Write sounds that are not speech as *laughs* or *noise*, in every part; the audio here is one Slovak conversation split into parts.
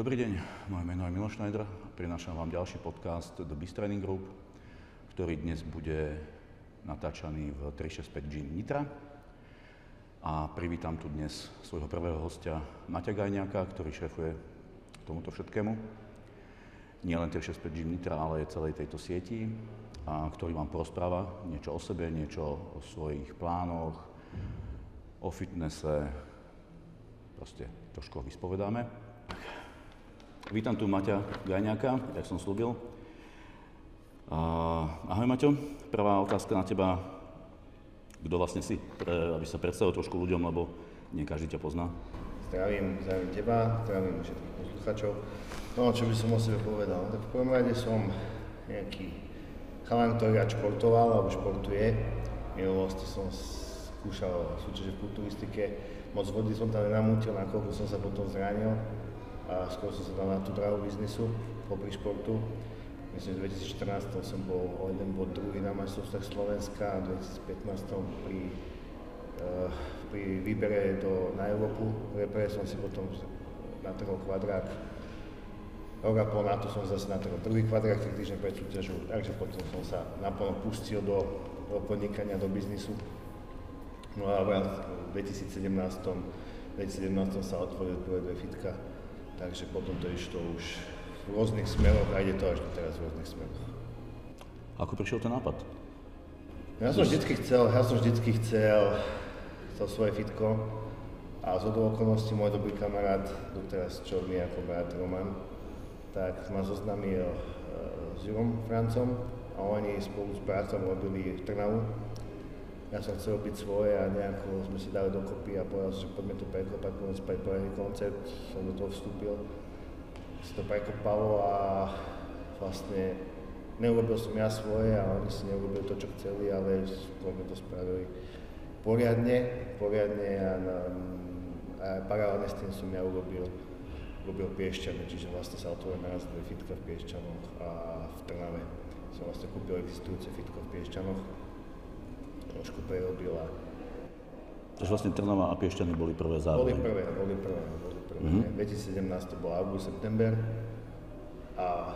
Dobrý deň, moje meno je Miloš Schneider. Prinášam vám ďalší podcast The Beast Group, ktorý dnes bude natáčaný v 365 Gym Nitra. A privítam tu dnes svojho prvého hostia Maťa Gajňáka, ktorý šéfuje tomuto všetkému. Nie len 365 Gym Nitra, ale aj celej tejto sieti, a ktorý vám porozpráva niečo o sebe, niečo o svojich plánoch, o fitnesse, proste trošku ho vyspovedáme. Vítam tu Maťa Gajňáka, jak som slúbil. Ahoj Maťo, prvá otázka na teba. Kto vlastne si, pre, aby sa predstavil trošku ľuďom, lebo nie každý ťa pozná. Zdravím, zdravím teba, zdravím všetkých poslucháčov. No, čo by som o sebe povedal? Tak v prvom rade som nejaký chalan, ktorý rád športoval, alebo športuje. V minulosti som skúšal súťaže v kulturistike. Moc vody som tam nenamútil, nakoľko som sa potom zranil a skôr som sa dal na tú dráhu biznisu popri športu. Myslím, že v 2014 som bol o jeden bod druhý na majstrovstvách Slovenska a v 2015 pri, uh, pri výbere do, na Európu repre som si potom natrhol kvadrát. Rok a pol na to som zase natrhol druhý kvadrát, tri týždne pred súťažou, takže potom som sa naplno pustil do, do podnikania, do biznisu. No a v 2017, 2017 sa otvoril prvé dve fitka takže potom to išlo už v rôznych smeroch a ide to až teraz v rôznych smeroch. Ako prišiel ten nápad? Ja som vždycky chcel, ja som vždycky chcel, chcel svoje fitko a z okolností môj dobrý kamarát, doteraz čorný ako brat Roman, tak ma zoznámil uh, s Jurom Francom a oni spolu s bratom robili Trnavu ja som chcel robiť svoje a nejako sme si dali dokopy a povedal som, že poďme to prekopať, poďme spraviť poriadny koncept, som do toho vstúpil, si to prekopalo a vlastne neurobil som ja svoje a oni si neurobili to, čo chceli, ale sme to spravili poriadne, poriadne a, na, a paralelne s tým som ja urobil, urobil Piešťany, čiže vlastne sa otvoril naraz dve fitka v Piešťanoch a v Trnave. Som vlastne kúpil existujúce fitko v Piešťanoch trošku prerobila. Takže vlastne Trnava a Piešťany boli prvé zároveň? Boli prvé, boli prvé, boli prvé. Mm-hmm. 2017 to bol august, september a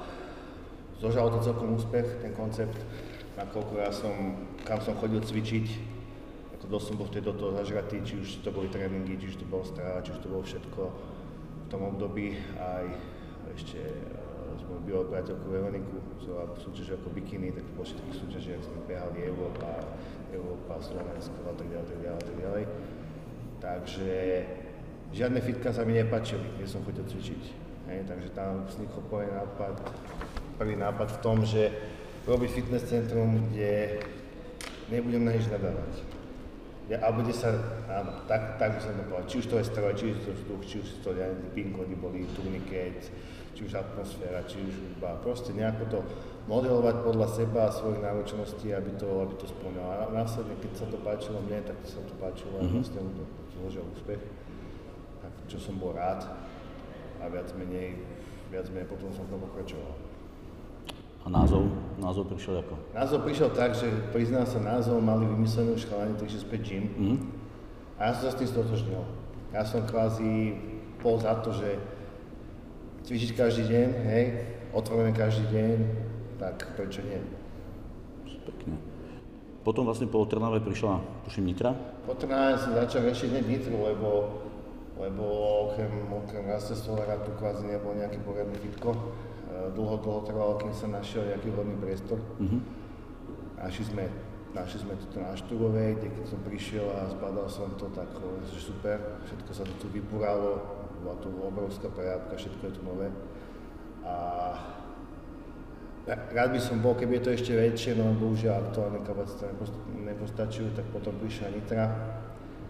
zožal to celkom úspech, ten koncept, nakoľko ja som, kam som chodil cvičiť, ako dosť som bol vtedy do toho zažratý, či už to boli tréningy, či už to bolo strava, či už to bolo všetko v tom období, aj ešte s mojou bývalou priateľkou Veroniku, v súťaži ako bikiny, tak po všetkých súťažiach sme behali Európa, Európa, Slovensko a tak ďalej, tak ďalej, tak ďalej. Takže žiadne fitka sa mi nepačili, kde som chodil cvičiť. Hej, takže tam vznikol prvý nápad, prvý nápad v tom, že robiť fitness centrum, kde nebudem na nič nadávať. Ja, alebo kde sa, áno, tak, tak by som to povedal, či už to je stroj, či už to vzduch, či už to ja, pin boli, turniket, či už atmosféra, či už hudba, proste nejako to modelovať podľa seba a svojich náročností, aby to, aby to splňalo. A následne, keď sa to páčilo mne, tak sa to páčilo mm-hmm. a vlastne zložil úspech, tak, čo som bol rád a viac menej, viac menej potom som to pokračoval. A názov? Názov prišiel ako? Názov prišiel tak, že priznám sa, názov mali vymyslený už chalani 365 Gym. Mm-hmm. A ja som sa s tým stotožnil. Ja som kvázi bol za to, že cvičiť každý deň, hej, otvorené každý deň, tak prečo nie? Pekne. Potom vlastne po Trnave prišla, tuším, Nitra? Po Trnave som začal riešiť hneď Nitru, lebo, lebo okrem, okrem Rastestovera tu kvázi nebol nejaký poriadny fitko. E, dlho, dlho trvalo, kým sa našiel nejaký vhodný priestor. Uh-huh. Našli sme, našli sme to na Štúrovej, kde keď som prišiel a zbadal som to, tak že super, všetko sa to tu vyburalo, bola tu obrovská prejavka, všetko je tu nové. A Rád by som bol, keby je to ešte väčšie, no bohužiaľ aktuálne kapacity nepostačujú, tak potom prišla Nitra.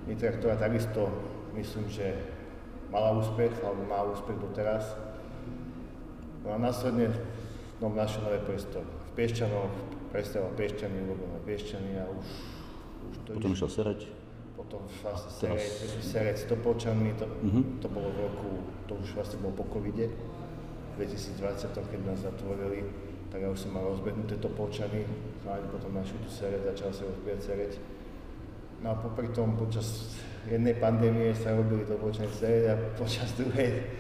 Nitra, ktorá takisto myslím, že mala úspech, alebo má úspech doteraz. No a následne no, našiel nové priestor. V Piešťanoch predstavoval Piešťany, urobil na Piešťany a už, už to Potom išiel Sereď? Potom vlastne Sereď, Sereď s Topolčanmi, to, uh-huh. to bolo v roku, to už vlastne bolo po covide, v 2020, keď nás zatvorili tak ja už som mal rozbehnuté to počany, chalani potom našli tu sereť, začal sa rozbieť sereť. No a popri tom počas jednej pandémie sa robili to počany sereť a počas druhej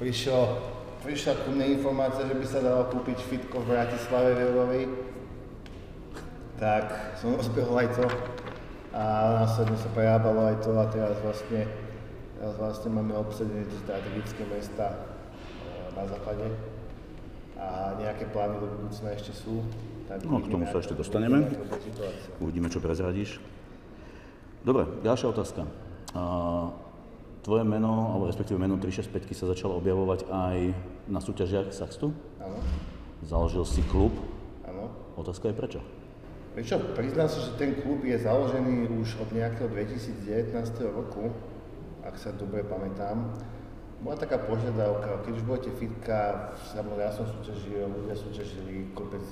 prišlo, prišla ku mne informácia, že by sa dalo kúpiť fitko v Bratislave Veľovej, tak som rozbehol aj to a následne sa prejábalo aj to a teraz vlastne, teraz vlastne máme obsadené tie strategické mesta e, na západe a nejaké plány do budúcna ešte sú. Tak no, k tomu sa ešte dostaneme. Uvidíme, čo prezradíš. Dobre, ďalšia otázka. Tvoje meno, alebo respektíve meno 365 sa začalo objavovať aj na súťažiach Saxtu? Áno. Založil si klub? Áno. Otázka je prečo? Prečo? Priznám sa, že ten klub je založený už od nejakého 2019 roku, ak sa dobre pamätám. Bola taká požiadavka, keď už budete fitka, samozrejme ja som súťažil, ľudia súťažili, kopec,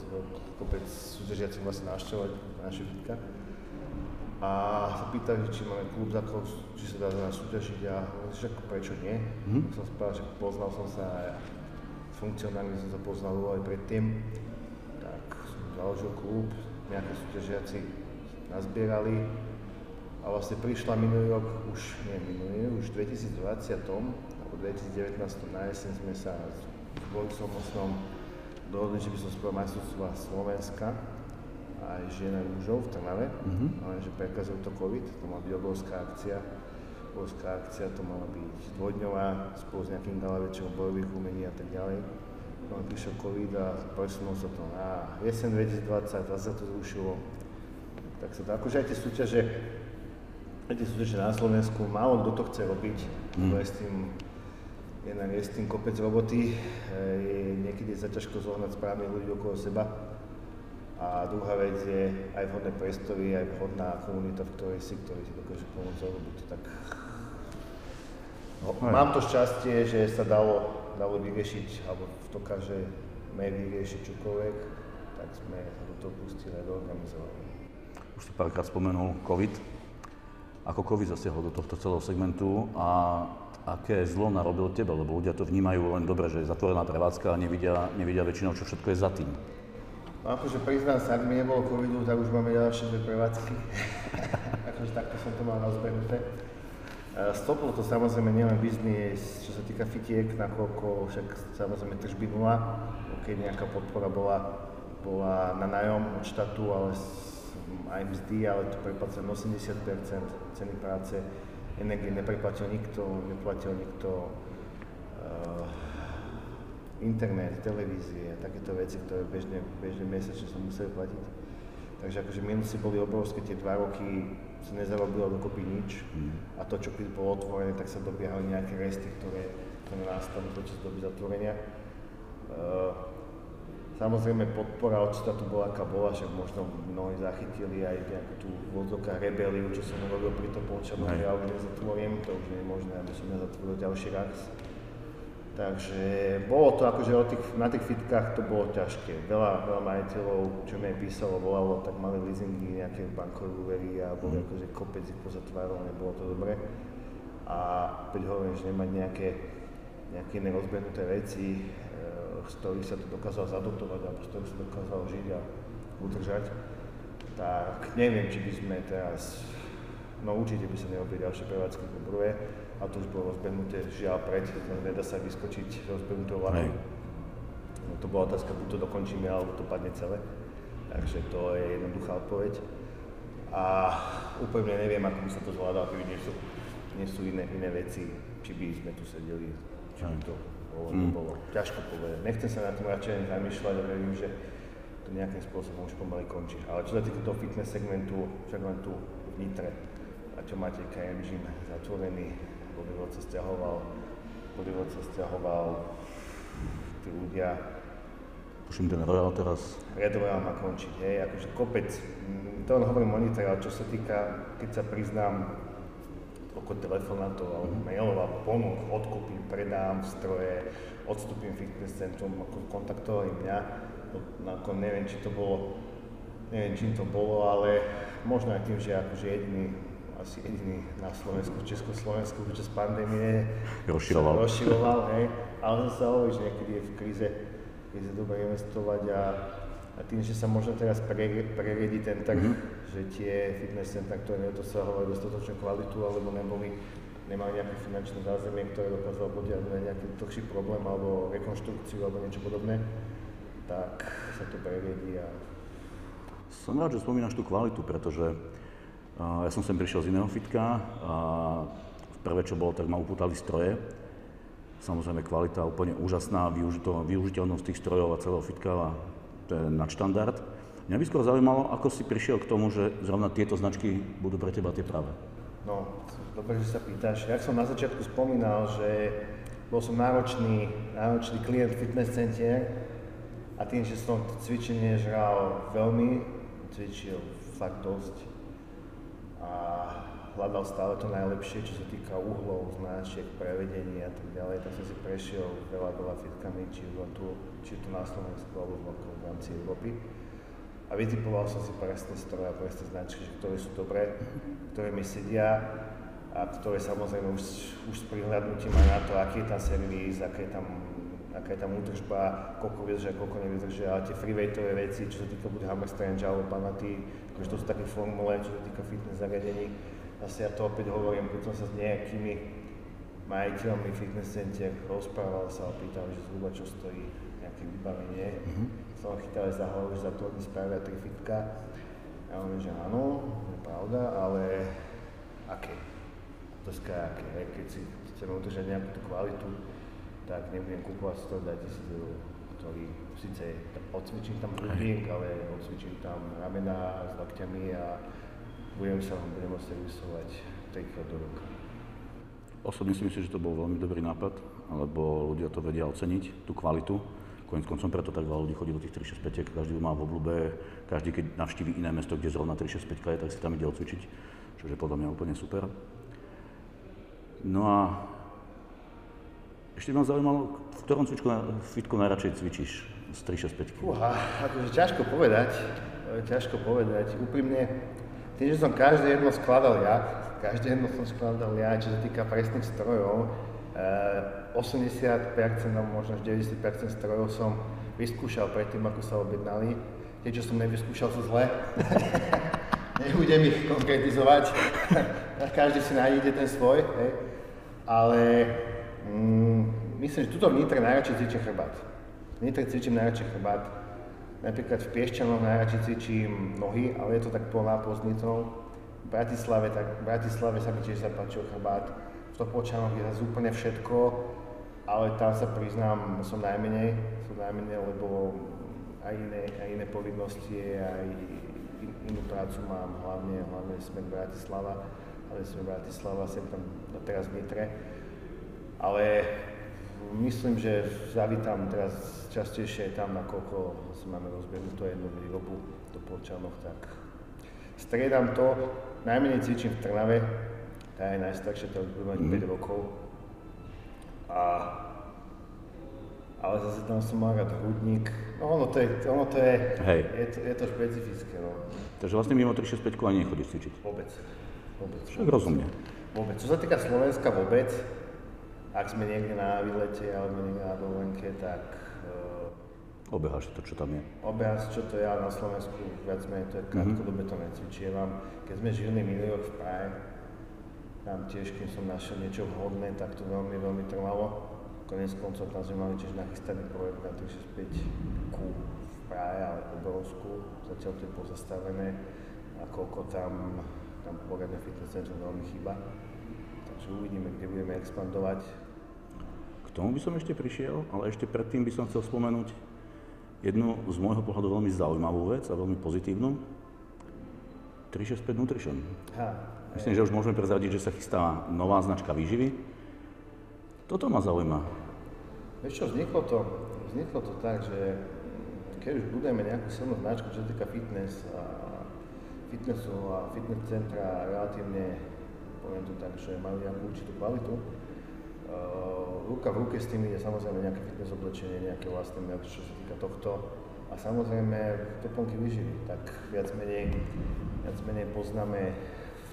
kopec súťažiaci vlastne navštevovať naše fitka. A sa pýtali, či máme klub za či sa dá za nás súťažiť a však prečo nie. Mm. Som spravil, že poznal som sa a funkcionálne som sa poznal aj predtým. Tak som založil klub, nejaké súťažiaci nazbierali a vlastne prišla minulý rok, už nie minulý, už v 2020 2019 na jeseň sme sa s Borisom Osnom dohodli, že by som spravil majstrovstva Slovenska aj žien aj mužov v Trnave, mm-hmm. ale že prekazil to COVID, to mala byť obrovská akcia. Obrovská akcia, to mala byť dvojdňová, spolu s nejakým gala večerom bojových umení a tak ďalej. A prišiel COVID a presunul sa to na jeseň 2020, zase sa to zrušilo. Tak sa to, akože aj tie súťaže, aj tie súťaže na Slovensku, málo kto to chce robiť, mm. lebo je s tým jednak je s tým kopec roboty, je niekedy sa ťažko zohnať správnych ľudí okolo seba. A druhá vec je aj vhodné priestory, aj vhodná komunita, v ktorej si, ktorý si dokáže pomôcť robiť. Tak no, mám to šťastie, že sa dalo, dalo vyriešiť, alebo dokážeme vyriešiť čokoľvek, tak sme sa do toho pustili a doorganizovali. Už si párkrát spomenul COVID. Ako COVID zasiahol do tohto celého segmentu a aké zlo narobil tebe, lebo ľudia to vnímajú len dobre, že je zatvorená prevádzka a nevidia, nevidia väčšinou, čo všetko je za tým. No akože priznám sa, ak mi nebolo covidu, tak už máme ďalšie dve prevádzky. *laughs* akože takto som to mal rozbehnuté. Stoplo to samozrejme nielen biznis, čo sa týka fitiek, nakoľko však samozrejme tržby nula, keď nejaká podpora bola, bola na nájom od štátu, ale aj mzdy, ale to preplacené 80% ceny práce energie nepreplatil nikto, neplatil nikto uh, internet, televízie a takéto veci, ktoré bežne, bežne mesačne sa museli platiť. Takže akože minusy boli obrovské, tie dva roky sa nezarobilo dokopy nič mm. a to, čo keď bolo otvorené, tak sa dobiehali nejaké resty, ktoré, ktoré nastali počas doby zatvorenia. Uh, Samozrejme podpora od štátu bola aká bola, že možno mnohí zachytili aj nejakú tú vodzovka rebeliu, čo som urobil pri tom polčanom, ja už nezatvorím, to už nie je možné, aby som nezatvoril ďalší raz. Takže bolo to akože tých, na tých fitkách to bolo ťažké. Veľa, veľa majiteľov, čo mi aj písalo, volalo, tak mali leasingy, nejaké bankové úvery a boli mm. akože kopec ich pozatváralo, nebolo to dobre. A keď hovorím, že nemať nejaké, nejaké iné rozbehnuté veci, z ktorých sa to dokázal zadotovať alebo z ktorých sa dokázal žiť a udržať, tak neviem, či by sme teraz, no určite by sa neobili ďalšie prevádzky po prvé, a to už bolo rozbehnuté žiaľ pred, nedá sa vyskočiť rozbehnutou vlaku. No, to bola otázka, buď to dokončíme, alebo to padne celé. Takže to je jednoduchá odpoveď. A úplne neviem, ako by sa to zvládalo, keby nie sú, nie sú iné, iné veci, či by sme tu sedeli, či by to bolo, mm. bolo ťažko povedať. Nechcem sa na tom radšej zamýšľať a verím, že to nejakým spôsobom už pomaly končí. Ale čo sa týka toho fitness segmentu, však len tu v Nitre, a čo máte KM Gym zatvorený, Bodivod sa stiahoval, Bodivod sa stiahoval, tí ľudia. Tuším, ten Royal teraz. Red Royal má končiť, hej, akože kopec, mm, to hovorím o Nitre, ale čo sa týka, keď sa priznám, oko telefonátov alebo mailov alebo ponúk, odkúpim, predám stroje, odstúpim fitness centrum, ako kontaktovali mňa, no, ako neviem, či to bolo, neviem, čím to bolo, ale možno aj tým, že akože jediný, asi jediný na Slovensku, v Československu počas pandémie rozširoval. rozširoval hej, ale zase hovorí, že niekedy je v kríze, je dobre investovať a a tým, že sa možno teraz preriedi ten trh, mm-hmm. že tie fitness centra, ktoré nedosahovali dostatočnú kvalitu alebo neboli, nemajú nejaké finančné zázemie, ktoré dokázalo potiahnuť na nejaký dlhší problém alebo rekonštrukciu alebo niečo podobné, tak sa to previedí a... Som rád, že spomínaš tú kvalitu, pretože ja som sem prišiel z iného fitka a prvé, čo bolo, tak ma upútali stroje. Samozrejme kvalita úplne úžasná, využiteľnosť tých strojov a celého fitka, to je nadštandard. Mňa by skôr zaujímalo, ako si prišiel k tomu, že zrovna tieto značky budú pre teba tie práve. No, dobre, že sa pýtaš. Ja som na začiatku spomínal, že bol som náročný, náročný klient fitness center a tým, že som cvičenie žral veľmi, cvičil fakt dosť hľadal stále to najlepšie, čo sa týka uhlov, znášiek, prevedení a tak ďalej, tak som si prešiel veľa, veľa fitkami, či, tu, či tu na Slovensku alebo v rámci Európy. A vytipoval som si presné stroje a presné značky, ktoré sú dobré, ktoré mi sedia a ktoré samozrejme už, už s prihľadnutím aj na to, aký je tam servis, aká je tam, aká je tam údržba, koľko vydržia, koľko nevydržia, ale tie freeweightové veci, čo sa týka buď hammer strange alebo panaty, akože to sú také formule, čo sa týka fitness zariadení. Zase ja to opäť hovorím, keď som sa s nejakými majiteľmi fitness center rozprával sa a pýtal, že zhruba čo stojí nejaké vybavenie. Mm-hmm som chytal za hlavu, že za to oni spravia tri fitka. A on že áno, je pravda, ale aké? Otázka je aké, keď si chceme udržať nejakú tú kvalitu, tak nebudem kúpovať 100 tisíc eur, ktorý síce odcvičím tam hrudník, ale odcvičím tam ramena s lakťami a budem sa budem môcť servisovať trikrát do roka. Osobne si myslím, že to bol veľmi dobrý nápad, lebo ľudia to vedia oceniť, tú kvalitu Koniec koncom preto tak veľa ľudí chodí do tých 365, každý má v oblúbe, každý keď navštíví iné mesto, kde zrovna 365 je, tak si tam ide odcvičiť, čo je podľa mňa úplne super. No a ešte ma zaujímalo, v ktorom cvičku, fitku najradšej cvičíš z 365? Uha, akože ťažko povedať, ťažko povedať. Úprimne, tým, že som každé jedno skladal ja, každé jedno som skladal ja, čo sa týka presných strojov, 80% alebo možno 90% strojov som vyskúšal predtým, ako sa objednali. Tie, čo som nevyskúšal, sú zlé. *laughs* Nebudem ich konkretizovať. *laughs* Každý si nájde ten svoj. Hej. Ale mm, myslím, že tuto v Nitre najradšej cvičím chrbát. V cvičím najradšej chrbát. Napríklad v Piešťanoch najradšej cvičím nohy, ale je to tak plná s Nitrou. V Bratislave, tak v Bratislave sa mi tiež zapáčil chrbát v Topolčanoch je zase úplne všetko, ale tam sa priznám, som najmenej, som najmenej, lebo aj iné, aj iné povinnosti, aj inú prácu mám, hlavne, hlavne sme Bratislava, ale sme Bratislava, sem tam teraz v Nitre. Ale myslím, že zavítam teraz častejšie tam, nakoľko si máme rozbehnutú jednu výrobu do Polčanoch, tak striedam to, najmenej cvičím v Trnave, tá je najstaršia, to bude mať mm. 5 rokov. A, ale zase tam som mal rád hrudník. No ono to je, ono to je, Hej. je, to, je to špecifické. No. Takže vlastne mimo 365 ani nechodíš cvičiť? Vôbec. Vôbec. Však rozumne. Vôbec. Čo sa týka Slovenska vôbec, ak sme niekde na výlete alebo niekde na dovolenke, tak uh, Obeháš to, čo tam je? Obeháš, čo to ja na Slovensku, viac menej to je mhm. krátkodobé to necvičievam. Keď sme žili minulý rok v Prahe, tam tiež, keď som našiel niečo vhodné, tak to veľmi, veľmi trvalo. Konec koncov tam sme mali tiež nachystaný projekt na 365 ku v Prahe, ale obrovskú, zatiaľ to je pozastavené a koľko tam, tam poriadne fitness centrum veľmi chýba. Takže uvidíme, kde budeme expandovať. Tomu by som ešte prišiel, ale ešte predtým by som chcel spomenúť jednu z môjho pohľadu veľmi zaujímavú vec a veľmi pozitívnu. 365 Nutrition. Ha, Myslím, že už môžeme prezradiť, že sa chystá nová značka výživy. Toto ma zaujíma. Vieš čo, vzniklo to, vzniklo to tak, že keď už budeme nejakú silnú značku, čo sa týka fitness a fitnessu a fitness centra relatívne, poviem to tak, že majú nejakú určitú kvalitu, ruka v ruke s tým je samozrejme nejaké fitness oblečenie, nejaké vlastné merch, čo sa týka tohto. A samozrejme doplnky výživy, tak viac menej, viac menej poznáme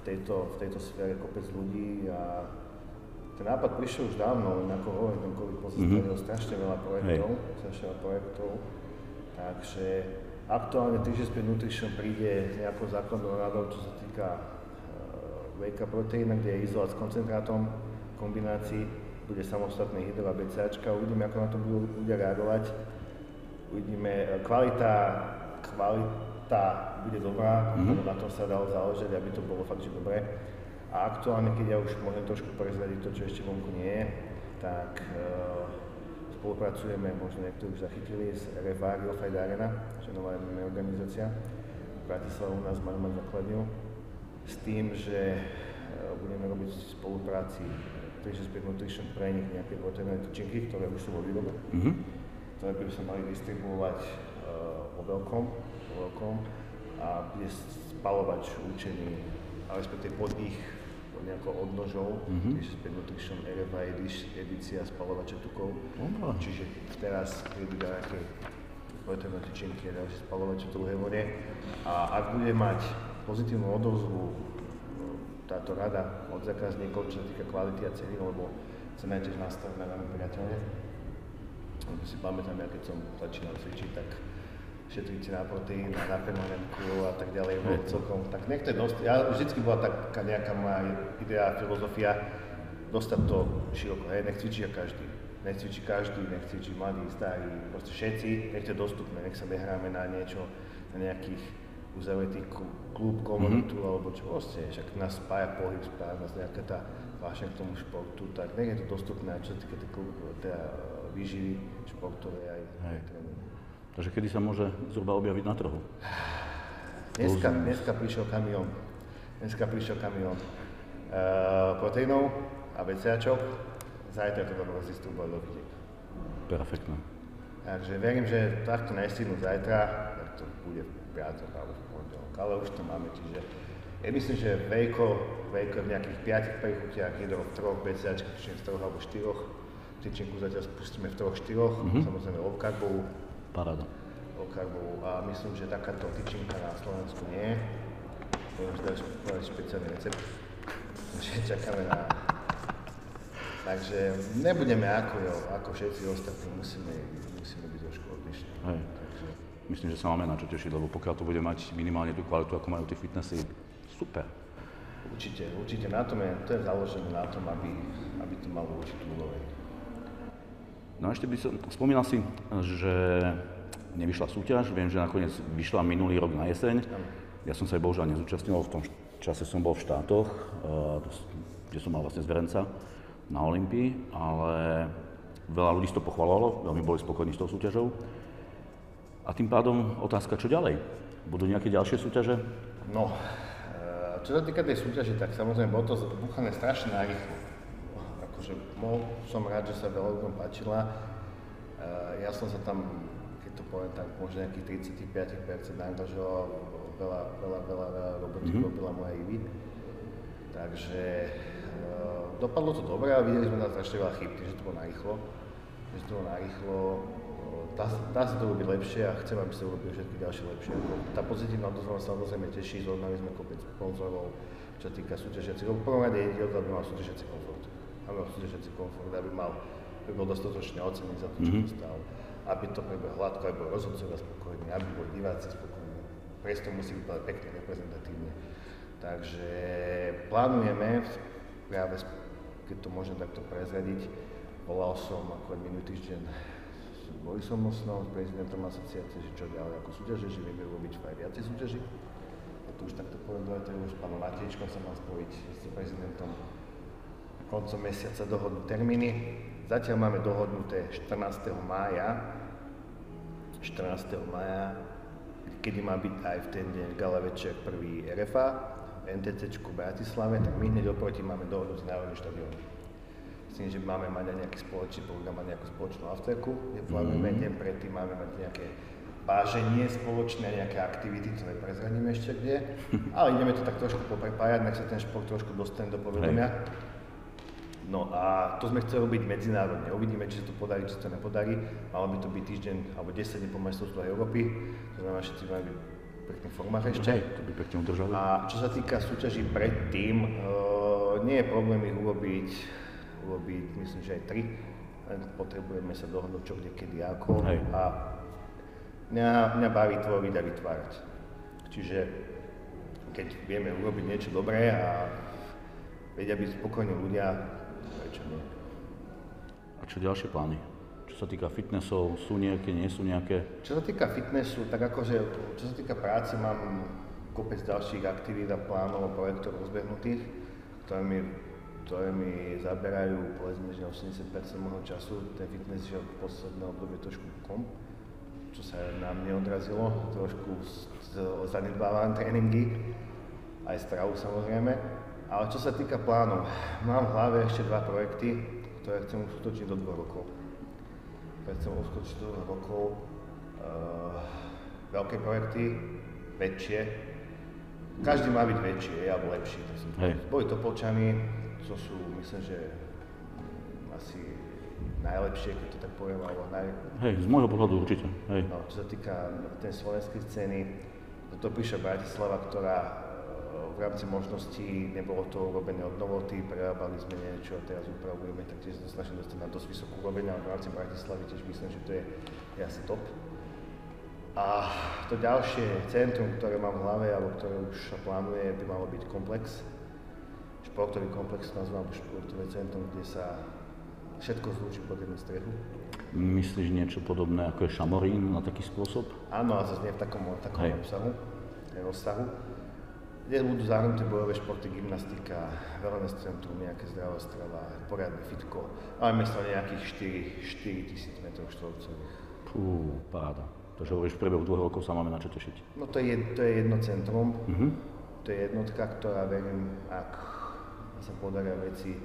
v tejto, v tejto sfére kopec ľudí a ten nápad prišiel už dávno, len ako hovorím, ten COVID pozastavil mm-hmm. strašne veľa projektov, Hej. strašne veľa projektov, takže aktuálne 365 Nutrition príde s nejakou základnou radou, čo sa týka uh, whey proteína, kde je izolát s koncentrátom, kombinácii, bude samostatné hydro a BCAčka, uvidíme, ako na to budú ľudia reagovať. Uvidíme, e, kvalita, kvalita bude dobrá, mm-hmm. na tom sa dalo záležať, aby to bolo fakt, že dobré. A aktuálne, keď ja už môžem trošku prezradiť to, čo ešte vonku nie je, tak uh, spolupracujeme, možno niektorí už zachytili, s RFA Rio Fight Arena, čo je nová organizácia. V Bratislave u nás máme mať základňu. S tým, že uh, budeme robiť v spolupráci 365 Nutrition pre nich nejaké proteinové tyčinky, ktoré už sú vo výrobe, mm-hmm. ktoré by sa mali distribuovať uh, vo veľkom, vo veľkom a bude spalovač určený, ale respektíve pod ich nejakou odnožou, mm-hmm. späť Nutrition RFA edícia spalovača tukov. Oh. Čiže teraz prídu nejaké proteinové tyčinky a ďalšie spalovače v druhej vode. A ak bude mať pozitívnu odozvu táto rada od zákazníkov, čo sa týka kvality a ceny, lebo cena je tiež nastavená veľmi priateľne. Lebo si pamätám, ja keď som začínal cvičiť, tak šetriť na proteín, na permanentku a tak ďalej, mm. celkom, tak nech to je dosť, ja vždycky bola taká nejaká moja idea, filozofia, dostať to široko, hej, nech cvičí každý. Nech cvičí každý, nech cvičí mladý, starý, proste všetci, nech to je dostupné, nech sa nehráme na niečo, na nejakých uzavretý klub, komunitu mm-hmm. alebo čo proste, však nás spája pohyb, spája nás nejaká tá vášeň k tomu športu, tak nech je to dostupné aj čo sa týka teda výživy športovej aj, tréningu. Takže kedy sa môže zhruba objaviť na trhu? Dneska, dneska prišiel kamión. Dneska prišiel kamión uh, proteínov a BCAčok. Zajtra to budeme rozdistribuovať do vidiek. Perfektné. Takže verím, že takto nestihnú zajtra, to bude v piatok alebo v pondelok. Ale už to máme, čiže ja myslím, že Vejko, Vejko v nejakých piatich prechutiach jedol v troch BCAčkách, čiže v troch alebo štyroch. Tyčinku zatiaľ spustíme v troch, štyroch, mm-hmm. samozrejme obkarbovú, Paráda. Lokarbu a myslím, že takáto tyčinka na Slovensku nie je. Budem si dať špeciálny recept, že čakáme na... Takže nebudeme ako, jo, ako všetci ostatní, musíme, musíme byť trošku odlišní. Hej. Myslím, že sa máme na čo tešiť, lebo pokiaľ to bude mať minimálne tú kvalitu, ako majú tie fitnessy, super. Určite, určite na tom je, to je založené na tom, aby, aby to malo určitú úroveň. No a ešte by som, spomínal si, že nevyšla súťaž, viem, že nakoniec vyšla minulý rok na jeseň. Ja som sa aj bohužiaľ nezúčastnil, v tom čase som bol v štátoch, kde som mal vlastne zverenca na Olympii, ale veľa ľudí to pochvalovalo, veľmi boli spokojní s tou súťažou. A tým pádom otázka, čo ďalej? Budú nejaké ďalšie súťaže? No, e, čo sa týka tej súťaže, tak samozrejme bolo to zbuchané strašne narýchlo akože bol som rád, že sa veľa ľuďom páčila. Uh, ja som sa tam, keď to poviem tak, možno nejakých 35% angažoval, veľa, veľa, veľa, veľa roboty mm-hmm. robila moja Ivy. Takže uh, dopadlo to dobre a videli sme tam strašne veľa chyb, že to bolo narýchlo. Že to bolo narýchlo, dá, dá sa to robiť lepšie a chcem, aby sa urobili všetky ďalšie lepšie. Tá pozitívna odozva sa samozrejme teší, zohnali sme kopec sponzorov, čo týka súťažiacich. V prvom rade je aby mal súťažiaci komfort aby mal všetci komfort, aby mal, aby bol dostatočne ocený za to, čo mm-hmm. dostal, aby to prebehlo hladko, aby bol rozhodcovia spokojní, aby boli diváci spokojní. Priestor musí vypadať pekne, reprezentatívne. Takže plánujeme, práve keď to môžem takto prezradiť, volal som ako minulý týždeň s Borisom Mosnom, s prezidentom asociácie, že čo ďalej ako súťaže, že vieme robiť aj viacej súťaží. Ja to už takto poviem, to je už pánom Matejčkom sa mal spojiť s prezidentom koncom mesiaca dohodnú termíny. Zatiaľ máme dohodnuté 14. mája, 14. mája, kedy má byť aj v ten deň gala večer prvý RFA NTC v Bratislave, tak my hneď oproti máme dohodnutý národný štadión. Myslím, že máme mať aj nejaký spoločný program, mať nejakú spoločnú afterku, kde plánujeme mm. deň predtým, máme mať nejaké váženie spoločné, nejaké aktivity, ktoré prezradíme ešte kde, *laughs* ale ideme to tak trošku poprepájať, nech sa ten šport trošku dostane do povedomia. Hej No a to sme chceli robiť medzinárodne. Uvidíme, či sa to podarí, či sa to nepodarí. Malo by to byť týždeň alebo 10 dní po majstrovstvách Európy. To znamená, všetci majú byť v pekných formách ešte. Hej, to by pekne udržali. A čo sa týka súťaží predtým, uh, nie je problém ich urobiť, urobiť myslím, že aj tri. Potrebujeme sa dohodnúť čo, kde, kedy, ako. Hej. A mňa, mňa baví tvoriť a vytvárať. Čiže keď vieme urobiť niečo dobré a vedia byť spokojní ľudia, prečo nie. A čo ďalšie plány? Čo sa týka fitnessov, sú nejaké, nie sú nejaké? Čo sa týka fitnessu, tak akože, čo sa týka práce, mám kopec ďalších aktivít a plánov a projektov rozbehnutých, ktoré mi, ktoré mi zaberajú povedzme, že 80% môjho času. Ten fitness je v posledné obdobie trošku kom, čo sa na mne odrazilo, trošku zanedbávam tréningy, aj stravu samozrejme. Ale čo sa týka plánov, mám v hlave ešte dva projekty, ktoré chcem uskutočniť do dvoch rokov. Ktoré chcem uskutočniť do dvoch rokov. Uh, veľké projekty, väčšie. Každý má byť väčší, alebo lepší. To som Hej. Boli to Polčany, čo sú, myslím, že asi najlepšie, keď to tak poviem, alebo naj, Hej, z môjho pohľadu určite. Hej. No, čo sa týka tej slovenskej scény, toto píše Bratislava, ktorá e, v rámci možností nebolo to urobené od novoty, prerábali sme niečo teraz upravujeme, tak tiež sa to snažím dostať na dosť vysokú úroveň, ale v rámci Bratislavy tiež myslím, že to je, je asi top. A to ďalšie centrum, ktoré mám v hlave, alebo ktoré už plánuje, by malo byť komplex. Športový komplex nazvám športové centrum, kde sa všetko zlúči pod jednu strechu. Myslíš niečo podobné ako je Šamorín na taký spôsob? Áno, a zase nie v takom, takom Hej. obsahu, rozsahu. Kde budú zahrnuté bojové športy, gymnastika, wellness centrum, nejaké zdravá strava, poriadne fitko. Máme sa nejakých 4, 4 tisíc m štvorcových. Pú, páda. Takže hovoríš, v priebehu dvoch rokov sa máme na čo tešiť. No to je, to je jedno centrum, Mhm. to je jednotka, ktorá verím, ak sa podaria veci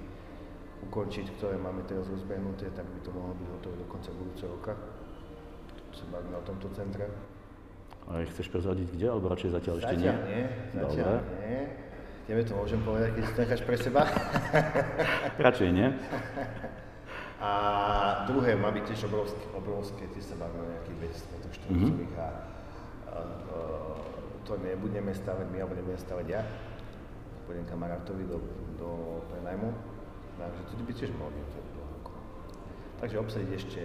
ukončiť, ktoré máme teraz rozbehnuté, tak by to mohlo byť hotové do konca budúceho roka. Tu sa bavíme o tomto centre. A chceš prezradiť kde, alebo radšej zatiaľ ešte nie? Zatiaľ nie, zatiaľ Dobre. nie. Tebe to môžem povedať, keď si to necháš pre seba. *laughs* Radšej nie. A druhé má byť tiež obrovské, obrovské, tie sa bavíme o nejakých 200 metrov štvorcových a, a, a, to nebudeme stavať my, alebo nebudem stavať ja. Pôjdem kamarátovi do, do prenajmu. Takže to by tiež mohlo byť rokov. Takže obsadiť ešte,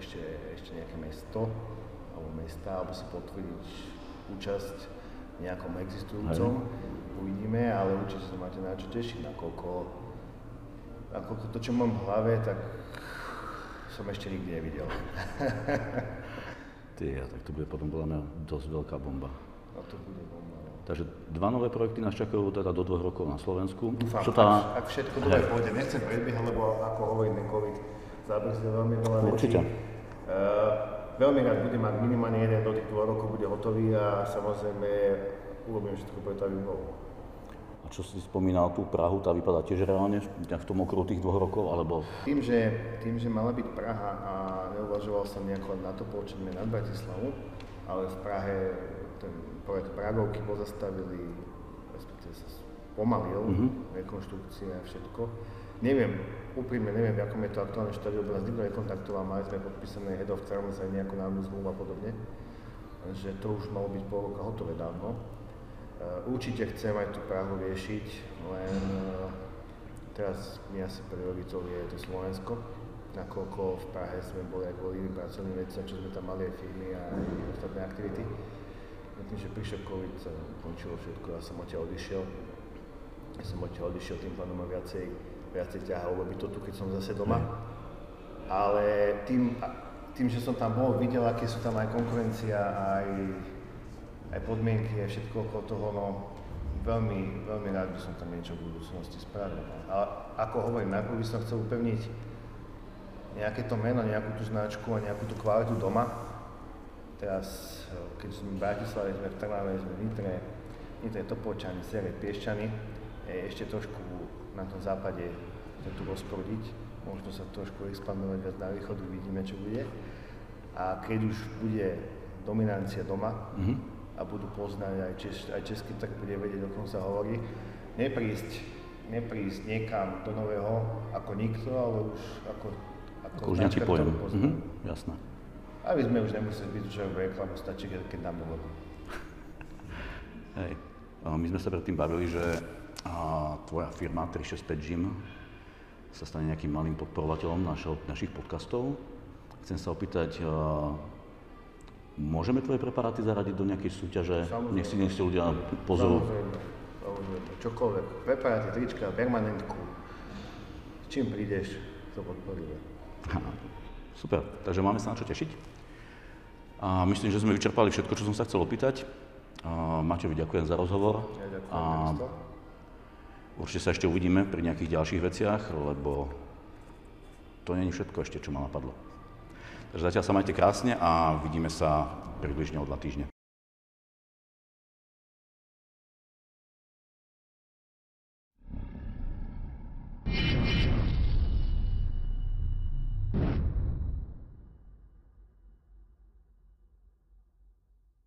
ešte, ešte nejaké mesto, alebo mesta, alebo si potvrdiť účasť nejakom existujúcom. Uvidíme, ale určite sa máte na čo tešiť, nakoľko nakoľko to, čo mám v hlave, tak som ešte nikdy nevidel. *laughs* Ty, tak to bude potom podľa mňa dosť veľká bomba. No to bude bomba. Takže dva nové projekty nás čakajú teda do dvoch rokov na Slovensku. Dúfam, Čo tá... ak všetko dobre pôjde. Nechcem predbiehať, lebo ako hovorí ten COVID, zabrzdil veľmi veľa vecí. Určite. Uh, veľmi rád budem, ak minimálne jeden do tých dvoch rokov bude hotový a samozrejme urobím všetko preto, aby bol. A čo si spomínal tú Prahu, tá vypadá tiež reálne v tom okruhu tých dvoch rokov, alebo... Tým že, tým, že mala byť Praha a neuvažoval som nejako na to početne nad Bratislavu, ale v Prahe ten projekt Pragovky pozastavili, respektíve sa pomalil, Mhm. rekonštrukcia a všetko. Neviem, úprimne neviem, v akom je to aktuálne štádiu, lebo nás nikto nekontaktoval, mali sme podpísané head of terms aj nejakú národnú zmluvu a podobne, že to už malo byť pol roka hotové dávno. Uh, určite chcem aj tú Prahu riešiť, len uh, teraz mi asi prioritou je to Slovensko, nakoľko v Prahe sme boli aj kvôli iným pracovným veciam, čo sme tam mali aj firmy a aj ostatné aktivity. No tým, že prišiel COVID, končilo všetko, ja som odtiaľ odišiel. Ja som odtiaľ odišiel, tým pádom ma viacej, viacej ťahalo by to tu, keď som zase doma. Ale tým, a- tým, že som tam bol, videl, aké sú tam aj konkurencia, aj, aj podmienky, aj všetko okolo toho, no veľmi, veľmi rád by som tam niečo v budúcnosti spravil. Ale ako hovorím, najprv by som chcel upevniť nejaké to meno, nejakú tú značku a nejakú tú kvalitu doma. Teraz, eh, keď sme v Bratislave, sme v Trnave, sme v Nitre, Nitre Topolčany, Sere, Piešťany, eh, ešte trošku na tom západe to tu rozprodiť, možno sa trošku expandovať viac na východ, uvidíme, čo bude. A keď už bude dominancia doma Mhm. a budú poznať aj, čes, aj český trh, bude vedieť, o kom sa hovorí, neprísť, neprísť niekam do nového ako nikto, ale už ako, ako, Ako už nejaký pojem. Mhm, jasné. Aby sme už nemuseli byť že reklamu, stačí, keď dáme logo. *laughs* Hej. My sme sa predtým bavili, že tvoja firma 365 Gym sa stane nejakým malým podporovateľom našo, našich podcastov. Chcem sa opýtať, môžeme tvoje preparáty zaradiť do nejakej súťaže? Samozrejme. Nech si, nech si ľudia. Samozrejme, samozrejme, čokoľvek. Preparáty, trička, permanentku. čím prídeš, to podporíme. Super, takže máme sa na čo tešiť. A myslím, že sme vyčerpali všetko, čo som sa chcel opýtať. A Maťovi ďakujem za rozhovor. Ja ďakujem. A určite sa ešte uvidíme pri nejakých ďalších veciach, lebo to nie je všetko ešte, čo ma napadlo. Takže zatiaľ sa majte krásne a vidíme sa približne o dva týždne.